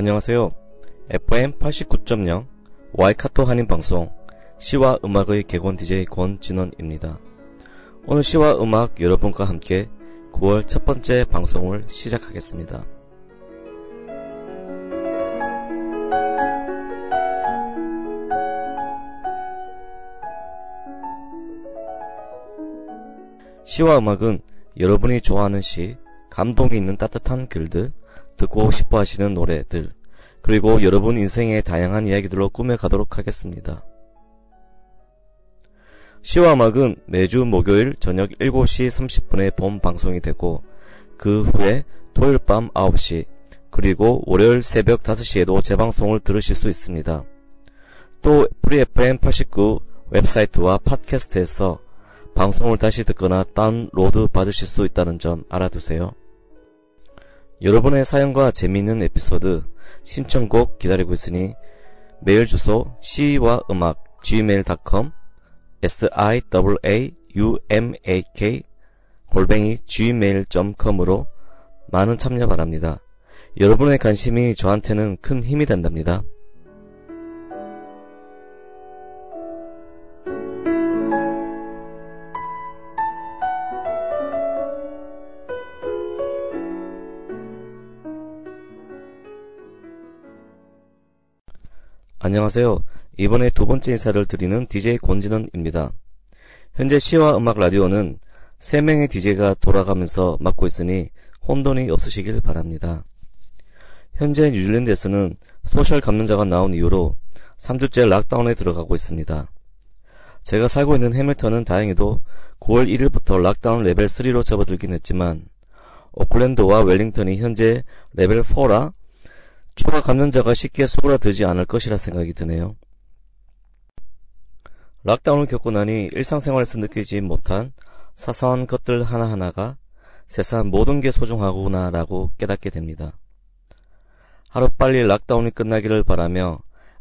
안녕하세요. FM 89.0 와이카토 한인 방송 시와 음악의 개건 DJ 권진원입니다. 오늘 시와 음악 여러분과 함께 9월 첫 번째 방송을 시작하겠습니다. 시와 음악은 여러분이 좋아하는 시, 감동이 있는 따뜻한 글들, 듣고 싶어 하시는 노래들, 그리고 여러분 인생의 다양한 이야기들로 꾸며가도록 하겠습니다. 시와 음악은 매주 목요일 저녁 7시 30분에 본 방송이 되고, 그 후에 토요일 밤 9시, 그리고 월요일 새벽 5시에도 재방송을 들으실 수 있습니다. 또 프리FM 89 웹사이트와 팟캐스트에서 방송을 다시 듣거나 다운로드 받으실 수 있다는 점 알아두세요. 여러분의 사연과 재미있는 에피소드, 신청곡 기다리고 있으니 메일 주소 시와 음악 gmail.com s i w a u m a k 골뱅이 gmail.com으로 많은 참여 바랍니다. 여러분의 관심이 저한테는 큰 힘이 된답니다. 안녕하세요. 이번에 두 번째 인사를 드리는 DJ 권진원입니다. 현재 시와 음악 라디오는 3명의 DJ가 돌아가면서 맡고 있으니 혼돈이 없으시길 바랍니다. 현재 뉴질랜드에서는 social 감염자가 나온 이후로 3주째 lockdown에 들어가고 있습니다. 제가 살고 있는 해밀턴은 다행히도 9월 1일부터 lockdown 레벨 3로 접어들긴 했지만 오클랜드와 웰링턴이 현재 레벨 4라 추가 감염자가 쉽게 수그라들지 않을 것이라 생각이 드네요. lockdown을 겪고 나니 일상생활에서 느끼지 못한 사소한 것들 하나하나가 세상 모든 게 소중하구나라고 깨닫게 됩니다. 하루빨리 lockdown이 끝나기를 바라며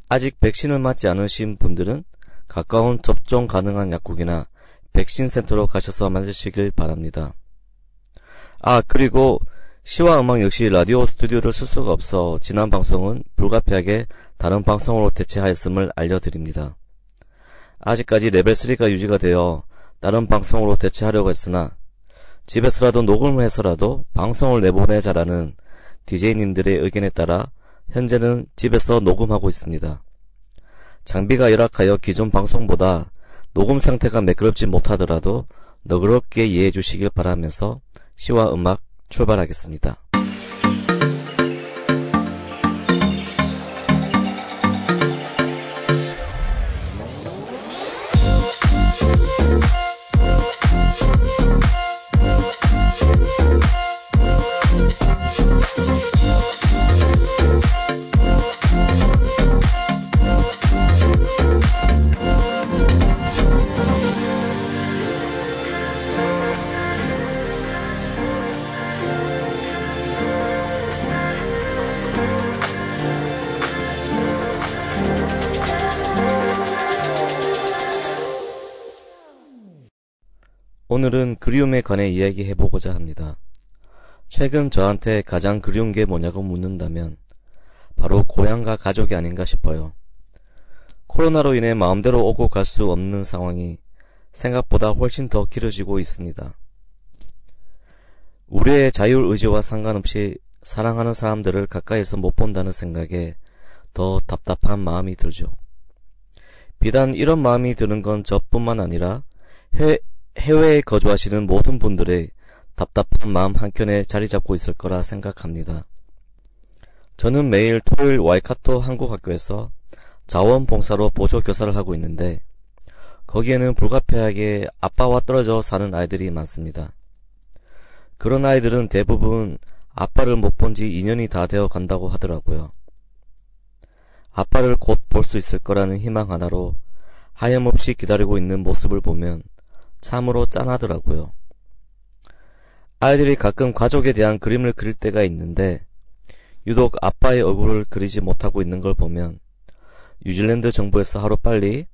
아직 백신을 맞지 않으신 분들은 가까운 접종 가능한 약국이나 백신 센터로 가셔서 맞으시길 바랍니다. 아, 그리고 시와 음악 역시 라디오 스튜디오를 쓸 수가 없어 지난 방송은 불가피하게 다른 방송으로 대체하였음을 알려드립니다. 아직까지 레벨 3가 유지가 되어 다른 방송으로 대체하려고 했으나 집에서라도 녹음을 해서라도 방송을 내보내자라는 DJ님들의 의견에 따라 현재는 집에서 녹음하고 있습니다. 장비가 열악하여 기존 방송보다 녹음 상태가 매끄럽지 못하더라도 너그럽게 이해해 주시길 바라면서 시와 음악 출발하겠습니다. 오늘은 그리움에 관해 이야기해보고자 합니다. 최근 저한테 가장 그리운 게 뭐냐고 묻는다면 바로 고향과 가족이 아닌가 싶어요. 코로나로 인해 마음대로 오고 갈 수 없는 상황이 생각보다 훨씬 더 길어지고 있습니다. 우리의 자율 의지와 상관없이 사랑하는 사람들을 가까이서 못 본다는 생각에 더 답답한 마음이 들죠. 비단 이런 마음이 드는 건 저뿐만 아니라 해, 해외에 거주하시는 모든 분들의 답답한 마음 한켠에 자리 잡고 있을 거라 생각합니다. 저는 매일 토요일 와이카토 한국학교에서 자원봉사로 보조교사를 하고 있는데 거기에는 불가피하게 아빠와 떨어져 사는 아이들이 많습니다. 그런 아이들은 대부분 아빠를 못 본 지 2년이 다 되어 간다고 하더라고요. 아빠를 곧 볼 수 있을 거라는 희망 하나로 하염없이 기다리고 있는 모습을 보면 참으로 짠하더라고요. 아이들이 가끔 가족에 대한 그림을 그릴 때가 있는데 유독 아빠의 얼굴을 그리지 못하고 있는 걸 보면 뉴질랜드 정부에서 하루빨리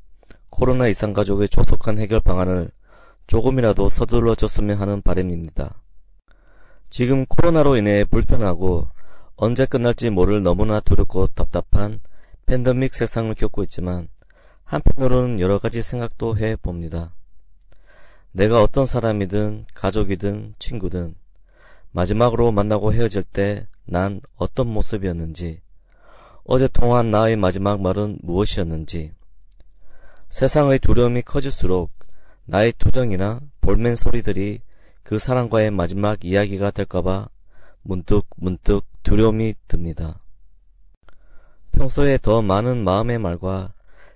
코로나 이상 가족의 조속한 해결 방안을 조금이라도 서둘러 줬으면 하는 바람입니다. 지금 코로나로 인해 불편하고 언제 끝날지 모를 너무나 두렵고 답답한 팬데믹 세상을 겪고 있지만 한편으로는 여러 가지 생각도 해 봅니다. 내가 어떤 사람이든 가족이든 친구든 마지막으로 만나고 헤어질 때 난 어떤 모습이었는지 어제 통화한 나의 마지막 말은 무엇이었는지 세상의 두려움이 커질수록 나의 투정이나 볼멘 소리들이 그 사람과의 마지막 이야기가 될까봐 문득 문득 두려움이 듭니다. 평소에 더 많은 마음의 말과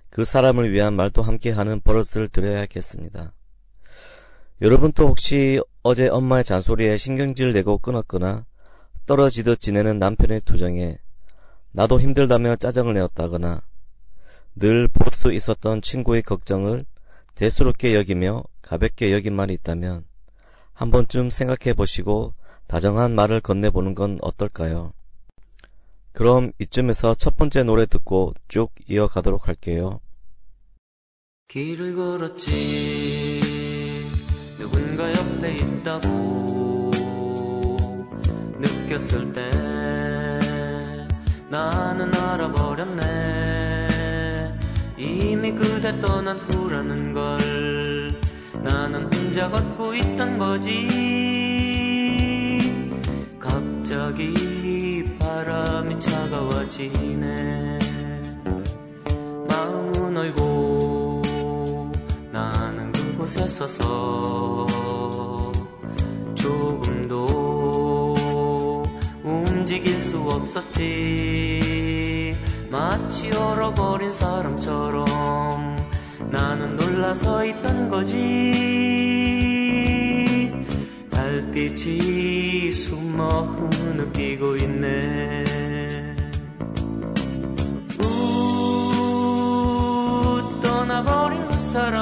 그 사람을 위한 말도 함께 하는 버릇을 들여야겠습니다. 여러분도 혹시 어제 엄마의 잔소리에 신경질 내고 끊었거나 떨어지듯 지내는 남편의 투정에 나도 힘들다며 짜증을 내었다거나 늘 볼 수 있었던 친구의 걱정을 대수롭게 여기며 가볍게 여긴 말이 있다면 한 번쯤 생각해 보시고 다정한 말을 건네보는 건 어떨까요? 그럼 이쯤에서 첫 번째 노래 듣고 쭉 이어가도록 할게요. 길을 걸었지 누군가 옆에 있다고 느꼈을 때 나는 알아버렸네. 이미 그대 떠난 후라는 걸 나는 혼자 걷고 있던 거지. 갑자기 바람이 차가워지네. 마음은 얼고 곳에 서서 조금도 움직일 수 없었지. 마치 얼어버린 사람처럼 나는 놀라서 있던 거지. 달빛이 숨어 흐느끼고 있네. 우 떠나버린 그 사람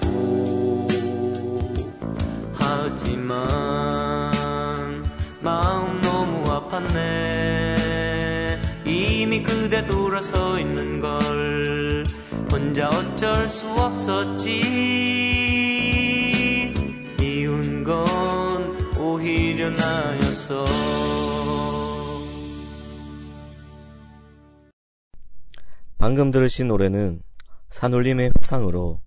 떠났느냐고 하지만 마음 너무 아팠네. 이미 그대 돌아서 있는 걸 혼자 어쩔 수 없었지. 미운 건 오히려 미련하였어. 방금 들으신 노래는 산울림의 회상으로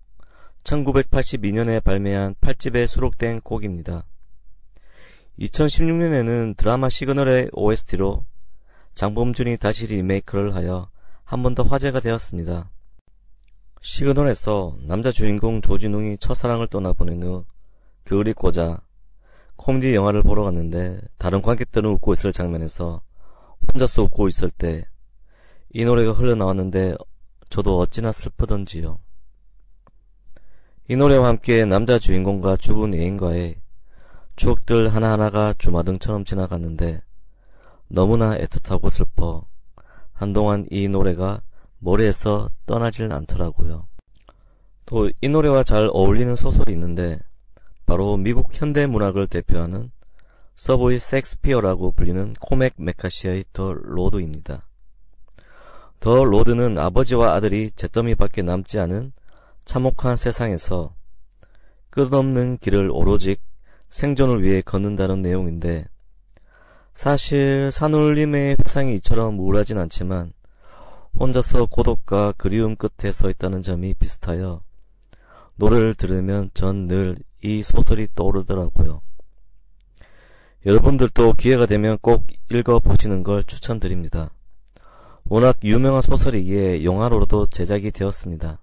1982년에 발매한 8집에 수록된 곡입니다. 2016년에는 드라마 시그널의 OST로 장범준이 다시 리메이크를 하여 한 번 더 화제가 되었습니다. 시그널에서 남자 주인공 조진웅이 첫사랑을 떠나보낸 후 겨울이 고자 코미디 영화를 보러 갔는데 다른 관객들은 웃고 있을 장면에서 혼자서 웃고 있을 때 이 노래가 흘러나왔는데 저도 어찌나 슬프던지요. 이 노래와 함께 남자 주인공과 죽은 애인과의 추억들 하나하나가 주마등처럼 지나갔는데 너무나 애틋하고 슬퍼 한동안 이 노래가 머리에서 떠나질 않더라고요. 또 이 노래와 잘 어울리는 소설이 있는데 바로 미국 현대 문학을 대표하는 서브의 섹스피어라고 불리는 코맥 매카시의 The Road입니다. The Road는 아버지와 아들이 잿더미 밖에 남지 않은 참혹한 세상에서 끝없는 길을 오로지 생존을 위해 걷는다는 내용인데 사실 산울림의 회상이 이처럼 우울하진 않지만 혼자서 고독과 그리움 끝에 서 있다는 점이 비슷하여 노래를 들으면 전 늘 이 소설이 떠오르더라고요. 여러분들도 기회가 되면 꼭 읽어보시는 걸 추천드립니다. 워낙 유명한 소설이기에 영화로도 제작이 되었습니다.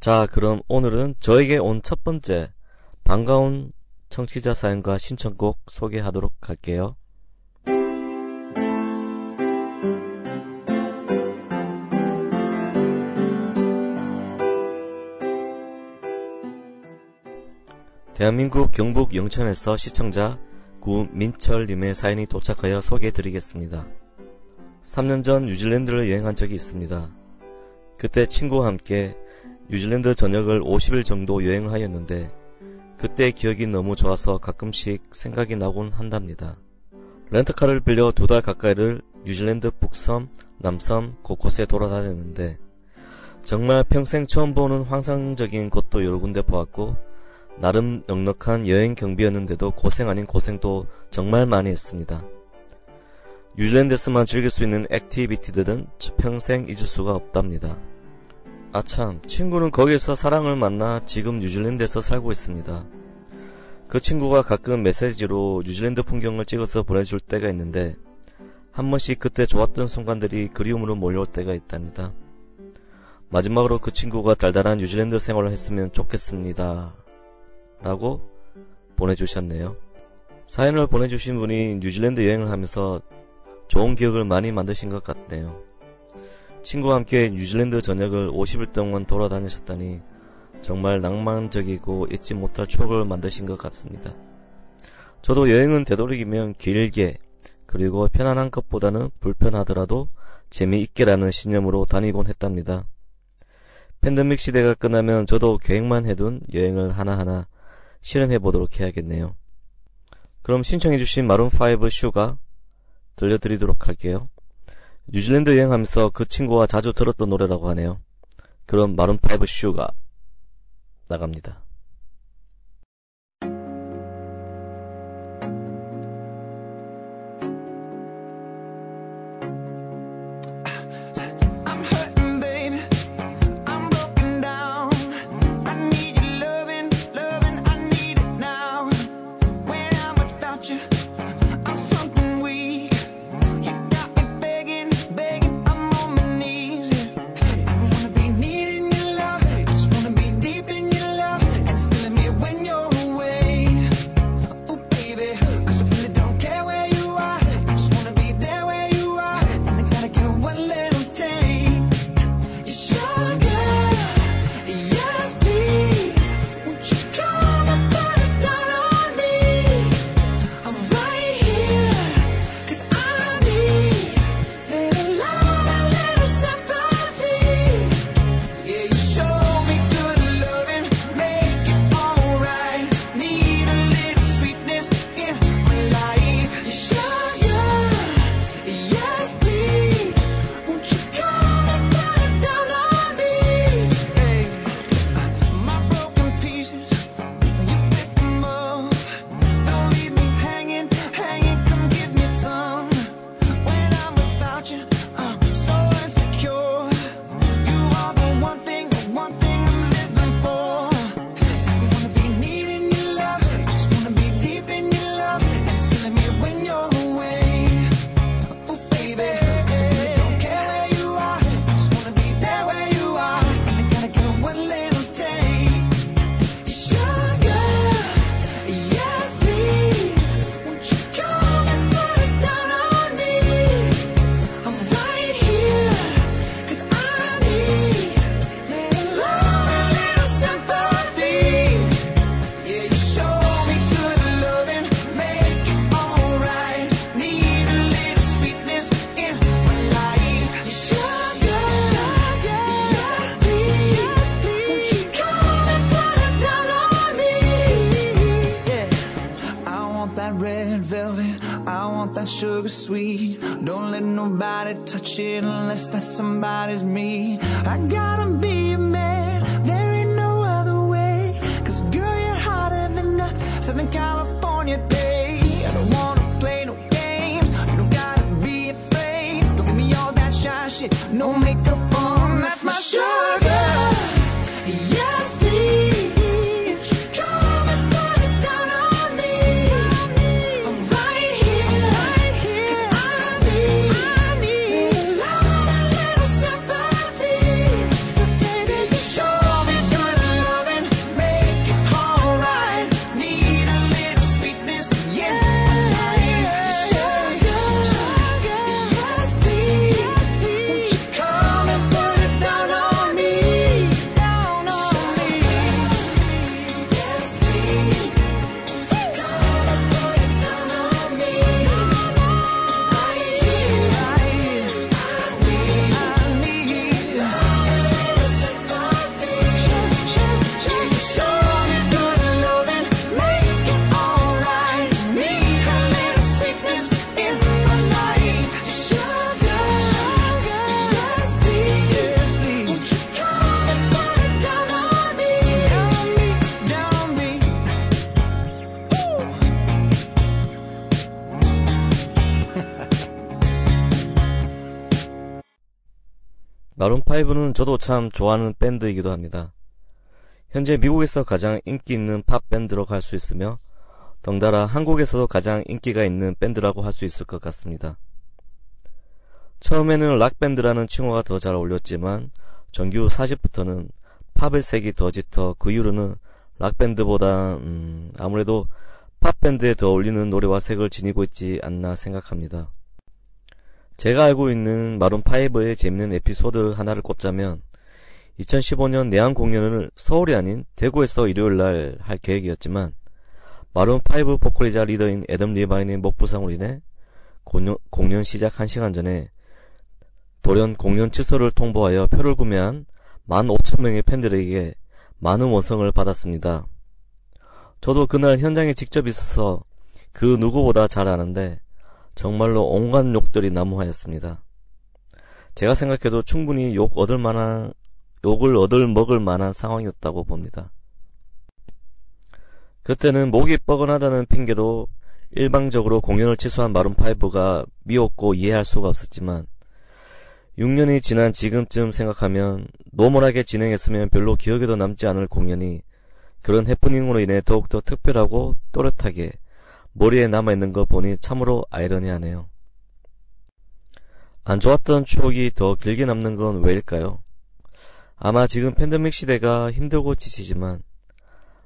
자, 그럼 오늘은 저에게 온 첫 번째 반가운 청취자 사연과 신청곡 소개하도록 할게요. 대한민국 경북 영천에서 시청자 구민철님의 사연이 도착하여 소개해드리겠습니다. 3년 전 뉴질랜드를 여행한 적이 있습니다. 그때 친구와 함께 뉴질랜드 전역을 50일 정도 여행을 하였는데 그때 기억이 너무 좋아서 가끔씩 생각이 나곤 한답니다. 렌트카를 빌려 두 달 가까이를 뉴질랜드 북섬, 남섬 곳곳에 돌아다녔는데 정말 평생 처음 보는 환상적인 곳도 여러 군데 보았고 나름 넉넉한 여행 경비였는데도 고생 아닌 고생도 정말 많이 했습니다. 뉴질랜드에서만 즐길 수 있는 activity들은 평생 잊을 수가 없답니다. 아참, 친구는 거기에서 사랑을 만나 지금 뉴질랜드에서 살고 있습니다. 그 친구가 가끔 메시지로 뉴질랜드 풍경을 찍어서 보내줄 때가 있는데 한 번씩 그때 좋았던 순간들이 그리움으로 몰려올 때가 있답니다. 마지막으로 그 친구가 달달한 뉴질랜드 생활을 했으면 좋겠습니다. 라고 보내주셨네요. 사연을 보내주신 분이 뉴질랜드 여행을 하면서 좋은 기억을 많이 만드신 것 같네요. 친구와 함께 뉴질랜드 전역을 50일 동안 돌아다니셨다니 정말 낭만적이고 잊지 못할 추억을 만드신 것 같습니다. 저도 여행은 되도록이면 길게 그리고 편안한 것보다는 불편하더라도 재미있게라는 신념으로 다니곤 했답니다. 팬데믹 시대가 끝나면 저도 계획만 해둔 여행을 하나하나 실현해 보도록 해야겠네요. 그럼 신청해주신 Maroon 5 Sugar 들려드리도록 할게요. 뉴질랜드 여행하면서 그 친구와 자주 들었던 노래라고 하네요. 그럼 Maroon 5 Sugar 나갑니다. as me. I got 마룬5는 저도 참 좋아하는 밴드이기도 합니다. 현재 미국에서 가장 인기 있는 팝 밴드로 갈 수 있으며 덩달아 한국에서도 가장 인기가 있는 밴드라고 할 수 있을 것 같습니다. 처음에는 락밴드라는 칭호가 더 잘 어울렸지만 정규 40부터는 팝의 색이 더 짙어 그 이후로는 락밴드보다 음, 아무래도 팝밴드에 더 어울리는 노래와 색을 지니고 있지 않나 생각합니다. 제가 알고 있는 마룬5의 재밌는 에피소드 하나를 꼽자면 2015년 내한 공연을 서울이 아닌 대구에서 일요일 날 할 계획이었지만 마룬5 보컬이자 리더인 애덤 리바인의 목 부상으로 인해 공연, 공연 시작 1시간 전에 돌연 공연 취소를 통보하여 표를 구매한 15,000명의 팬들에게 많은 원성을 받았습니다. 저도 그날 현장에 직접 있어서 그 누구보다 잘 아는데 정말로 온갖 욕들이 난무하였습니다. 제가 생각해도 충분히 욕 얻을 만한, 욕을 얻을 먹을 만한 상황이었다고 봅니다. 그때는 목이 뻐근하다는 핑계로 일방적으로 공연을 취소한 마룬5가 미웠고 이해할 수가 없었지만 6년이 지난 지금쯤 생각하면 노멀하게 진행했으면 별로 기억에도 남지 않을 공연이 그런 해프닝으로 인해 더욱더 특별하고 또렷하게 머리에 남아있는 걸 보니 참으로 아이러니하네요. 안 좋았던 추억이 더 길게 남는 건 왜일까요? 아마 지금 팬데믹 시대가 힘들고 지치지만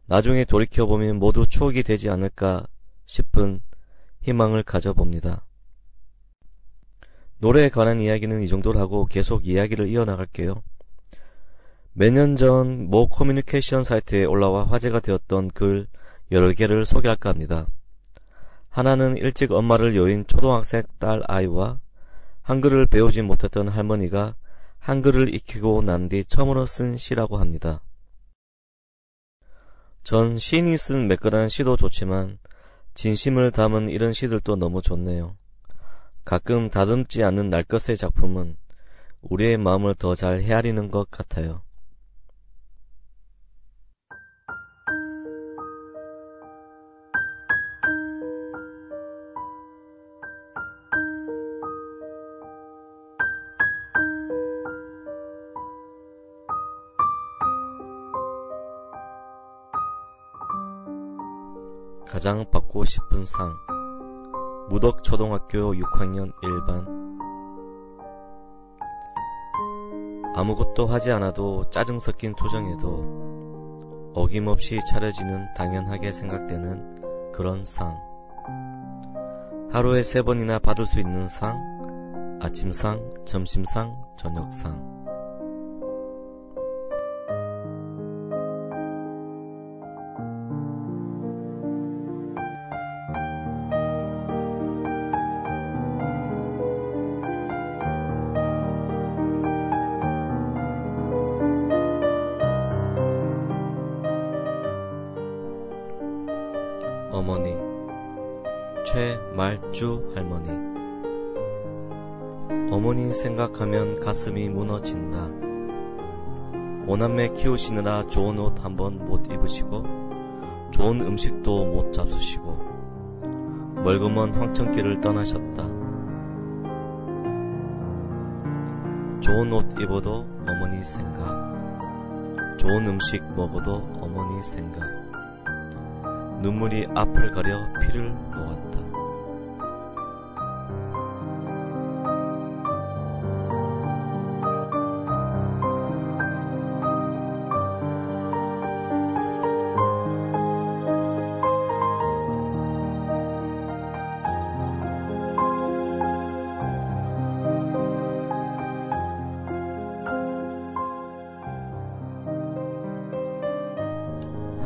나중에 돌이켜보면 모두 추억이 되지 않을까 싶은 희망을 가져봅니다. 노래에 관한 이야기는 이 정도로 하고 계속 이야기를 이어나갈게요. 몇 년 전 모 커뮤니케이션 사이트에 올라와 화제가 되었던 글 여러 개를 소개할까 합니다. 하나는 일찍 엄마를 여인 초등학생 딸 아이와 한글을 배우지 못했던 할머니가 한글을 익히고 난 뒤 처음으로 쓴 시라고 합니다. 전 시인이 쓴 매끈한 시도 좋지만 진심을 담은 이런 시들도 너무 좋네요. 가끔 다듬지 않는 날것의 작품은 우리의 마음을 더 잘 헤아리는 것 같아요. 가장 받고 싶은 상. 무덕 초등학교 6학년 1반. 아무것도 하지 않아도 짜증 섞인 투정에도 어김없이 차려지는 당연하게 생각되는 그런 상. 하루에 세 번이나 받을 수 있는 상 아침상, 점심상, 저녁상 말주 할머니. 어머니 생각하면 가슴이 무너진다. 오남매 키우시느라 좋은 옷 한번 못 입으시고, 좋은 음식도 못 잡수시고, 멀금먼 황천길을 떠나셨다. 좋은 옷 입어도 어머니 생각, 좋은 음식 먹어도 어머니 생각, 눈물이 앞을 가려 피를 놓았다.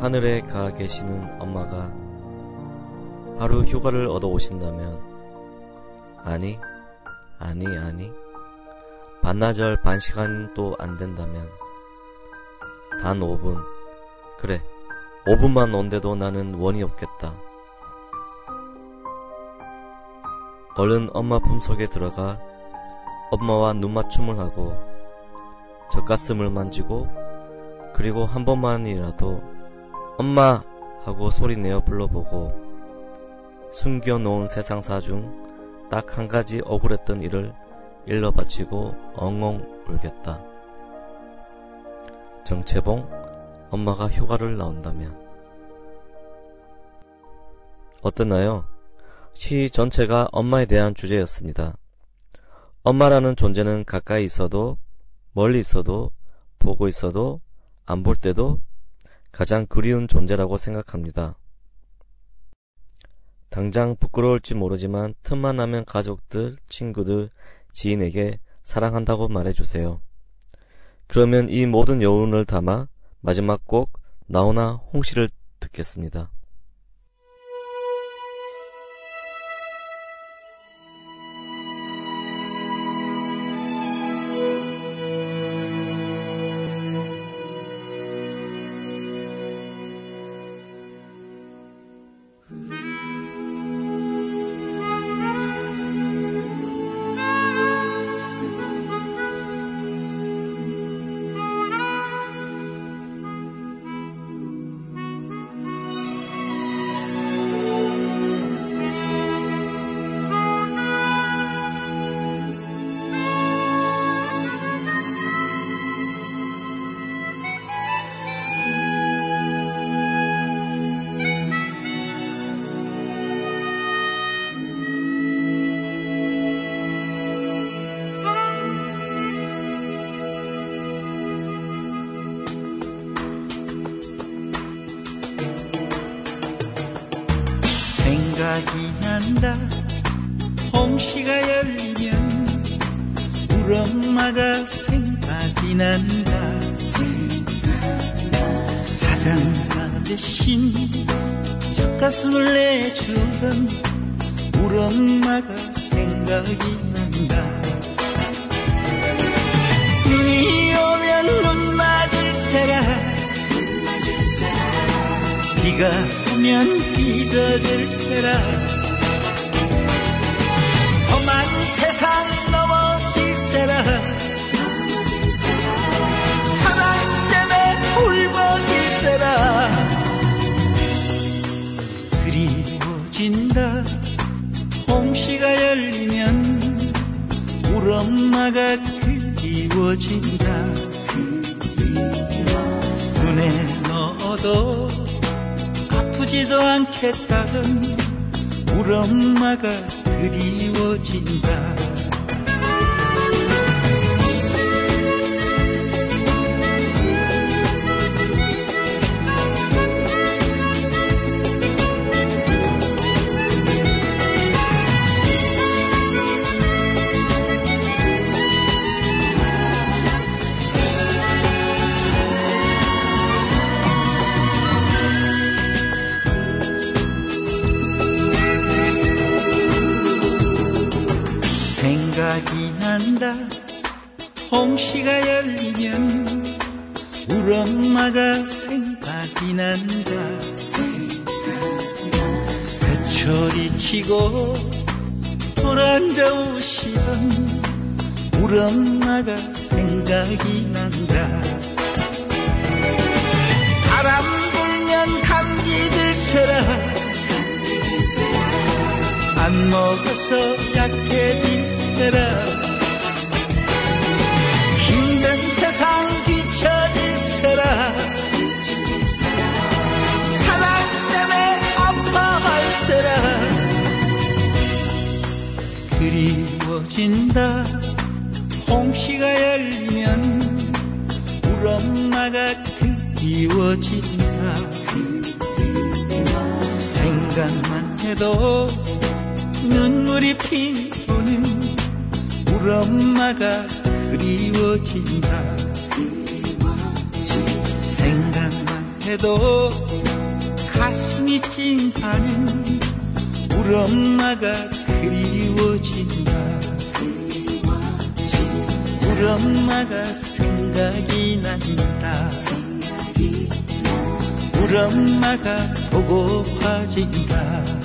하늘에 가 계시는 엄마가 하루 휴가를 얻어 오신다면 아니 아니 아니 반나절 반 시간도 안 된다면 단 5분 그래 5분만 온데도 나는 원이 없겠다. 얼른 엄마 품속에 들어가 엄마와 눈맞춤을 하고 젖가슴을 만지고 그리고 한 번만이라도 엄마! 하고 소리내어 불러보고 숨겨놓은 세상사 중 딱 한 가지 억울했던 일을 일러 바치고 엉엉 울겠다. 정채봉, 엄마가 휴가를 나온다면. 어땠나요? 시 전체가 엄마에 대한 주제였습니다. 엄마라는 존재는 가까이 있어도, 멀리 있어도, 보고 있어도, 안 볼 때도 가장 그리운 존재라고 생각합니다. 당장 부끄러울지 모르지만 틈만 나면 가족들, 친구들, 지인에게 사랑한다고 말해주세요. 그러면 이 모든 여운을 담아 마지막 곡 나오나 홍시를 듣겠습니다. 생각이 난다. 홍시가 열리면 우리 엄마가 생각이 난다. 자장가 대신 젖가슴을 내주던 우리 엄마가 생각이 난다. 눈이 오면 눈 맞을세라. 비가 오면 빚어질세라 엄마가 그리워진다. 눈에 넣어도 아프지도 않겠다던 우리 엄마가 그리워진다 홍시가 열리면 우리 엄마가 생각이 난다. 그 소리치고 돌아앉아 우시던 우리 엄마가 생각이 난다. 바람 불면 감기 들세라. 안 먹어서 약해질세라 그리워진다. 홍시가 열리면 우리 엄마가 그리워진다. 생각만 해도 눈물이 피우는 우리 엄마가 그리워진다. 생각만 해도 가슴이 찡하는 우리 엄마가 그리워진다 우리 엄마가 생각이 난다. 우리 엄마가 보고파진다